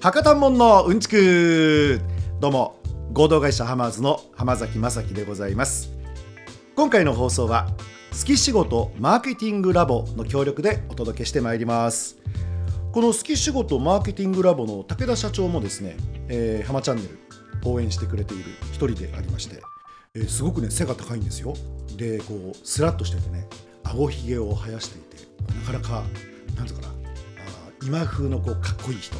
博多門のうんちく。どうも合同会社ハマーズの浜崎正樹でございます。今回の放送は好き仕事マーケティングラボの協力でお届けしてまいります。この好き仕事マーケティングラボの武田社長もですね、えー、浜チャンネル応援してくれている一人でありまして、えー、すごくね背が高いんですよ。でこうスラッとしててね顎ひげを生やしていてなかなかなんていうかなあ今風のこうかっこいい人。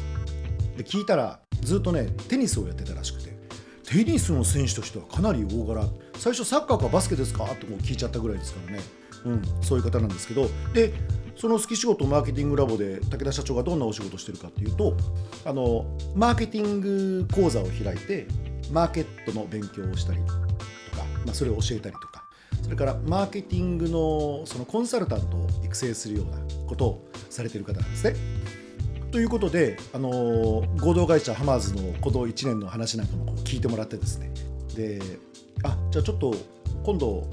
で聞いたらずっとねテニスをやってたらしくてテニスの選手としてはかなり大柄。最初サッカーかバスケですか？って聞いちゃったぐらいですからね、うん、そういう方なんですけど。でその好き仕事マーケティングラボで武田社長がどんなお仕事してるかっていうとあのマーケティング講座を開いてマーケットの勉強をしたりとか、まあ、それを教えたりとか。それからマーケティングのそのコンサルタントを育成するようなことをされてる方なんですね。ということで、あの合同会社ハマーズのこの1年の話なんかも聞いてもらってですね。であじゃあちょっと今度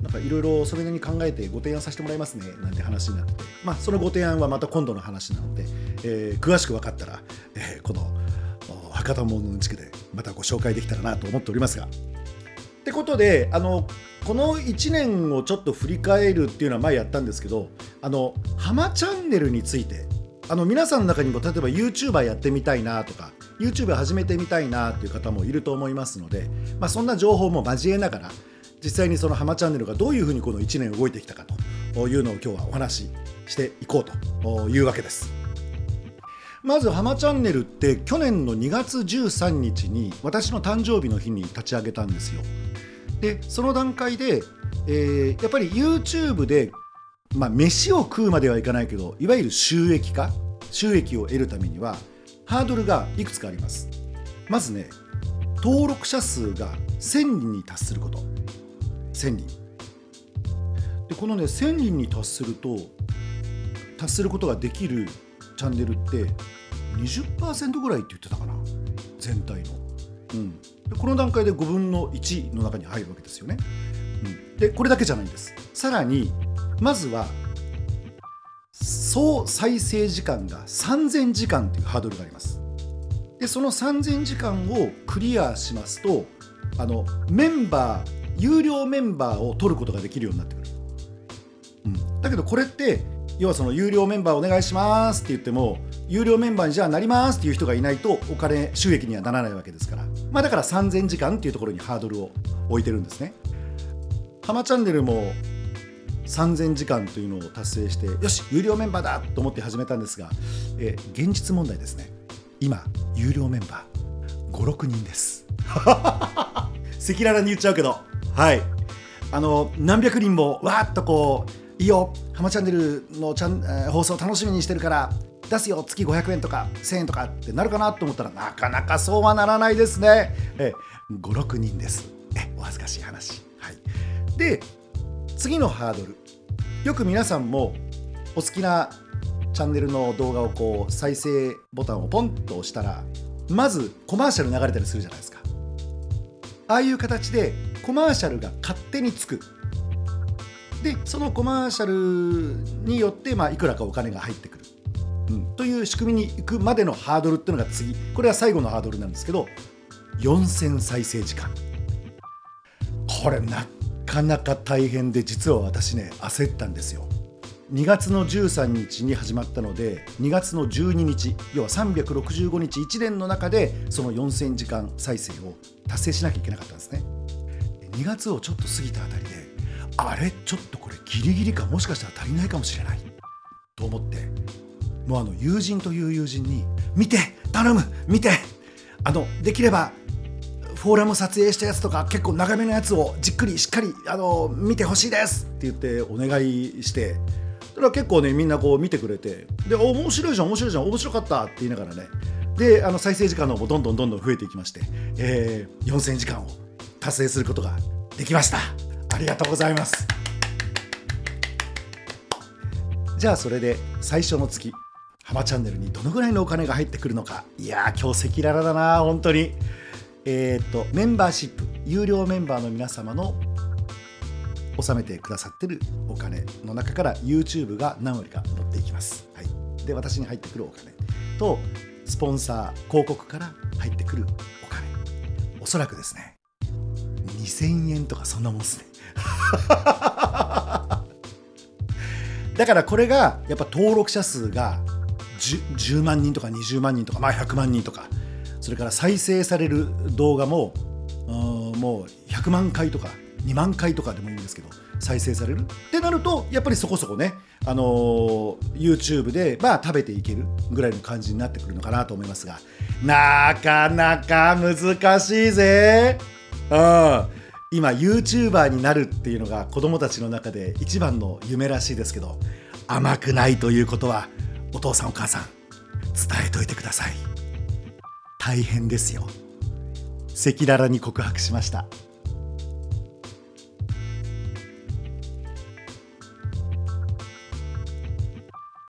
なんかいろいろそれなりに考えてご提案させてもらいますね。なんて話になって。まあそのご提案はまた今度の話なので、えー、詳しく分かったら、えー、この博多門の地区でまたご紹介できたらなと思っておりますが。ってことであのこの1年をちょっと振り返るっていうのは前やったんですけどあの浜チャンネルについてあの皆さんの中にも例えば YouTuber やってみたいなとか YouTube 始めてみたいなっていう方もいると思いますので、まあ、そんな情報も交えながら実際にその浜チャンネルがどういうふうにこの1年動いてきたかというのを今日はお話ししていこうというわけです。まず浜チャンネルって去年の2月13日に私の誕生日の日に立ち上げたんですよ。でその段階で、えー、やっぱり YouTube でまあ飯を食うまではいかないけどいわゆる収益化収益を得るためにはハードルがいくつかあります。まずね登録者数が1000人に達すること。1000人。でこのね1000人に達すると達することができるチャンネルって20%ぐらいって言ってたかな。全体の、うん、でこの段階で5分の1の中に入るわけですよね、うん、でこれだけじゃないんです。さらにまずは総再生時間が3000時間というハードルがあります。でその3000時間をクリアしますとあのメンバー有料メンバーを取ることができるようになってくる、うん、だけどこれって要はその有料メンバーお願いしますって言っても有料メンバーにじゃあなりますっていう人がいないとお金収益にはならないわけですから、まあ、だから3000時間っていうところにハードルを置いてるんですね。ハマチャンネルも3000時間というのを達成してよし有料メンバーだと思って始めたんですが、え現実問題ですね今有料メンバー56人です 赤裸々に言っちゃうけどはいあの何百人もわーっとこういいよ「ハマチャンネルのチャン、えー、放送楽しみにしてるから出すよ月500円とか1000円とかってなるかなと思ったらなかなかそうはならないですね。え56人です。えお恥ずかしい話。はい、で次のハードル。よく皆さんもお好きなチャンネルの動画をこう再生ボタンをポンと押したらまずコマーシャル流れたりするじゃないですか。ああいう形でコマーシャルが勝手につく。でそのコマーシャルによって、まあ、いくらかお金が入ってくる、うん、という仕組みに行くまでのハードルっていうのが次。これは最後のハードルなんですけど4000再生時間。これなかなか大変で実は私ね焦ったんですよ。2月の13日に始まったので2月の12日要は365日1年の中でその4000時間再生を達成しなきゃいけなかったんですね。2月をちょっと過ぎたあたりであれ？ちょっとこれギリギリかもしかしたら足りないかもしれない。と思ってもうあの友人という友人に「見て頼む見てあのできればフォーラム撮影したやつとか結構長めのやつをじっくりしっかりあの見てほしいです。って言ってお願いしてそれは結構ねみんなこう見てくれてで面白いじゃん面白いじゃん面白かったって言いながらねであの再生時間の方もどんどんどんどん増えていきまして、えー、4000時間を達成することができました。ありがとうございます。じゃあそれで最初の月ハマチャンネルにどのぐらいのお金が入ってくるのか。いやー今日赤裸々だな本当に。えっ、とメンバーシップ有料メンバーの皆様の納めてくださってるお金の中から YouTube が何割か持っていきます、はい、で私に入ってくるお金とスポンサー広告から入ってくるお金。おそらくですね2000円とかそんなもんですね。だからこれがやっぱ登録者数が 10, 10万人とか20万人とか、まあ、100万人とかそれから再生される動画ももう100万回とか2万回とかでもいいんですけど再生される。ってなるとやっぱりそこそこね、あのー、YouTube でまあ食べていけるぐらいの感じになってくるのかなと思いますが。なかなか難しいぜ。うん今 YouTuber になるっていうのが子供たちの中で一番の夢らしいですけど甘くないということはお父さんお母さん伝えといてください。大変ですよ。赤裸々に告白しました。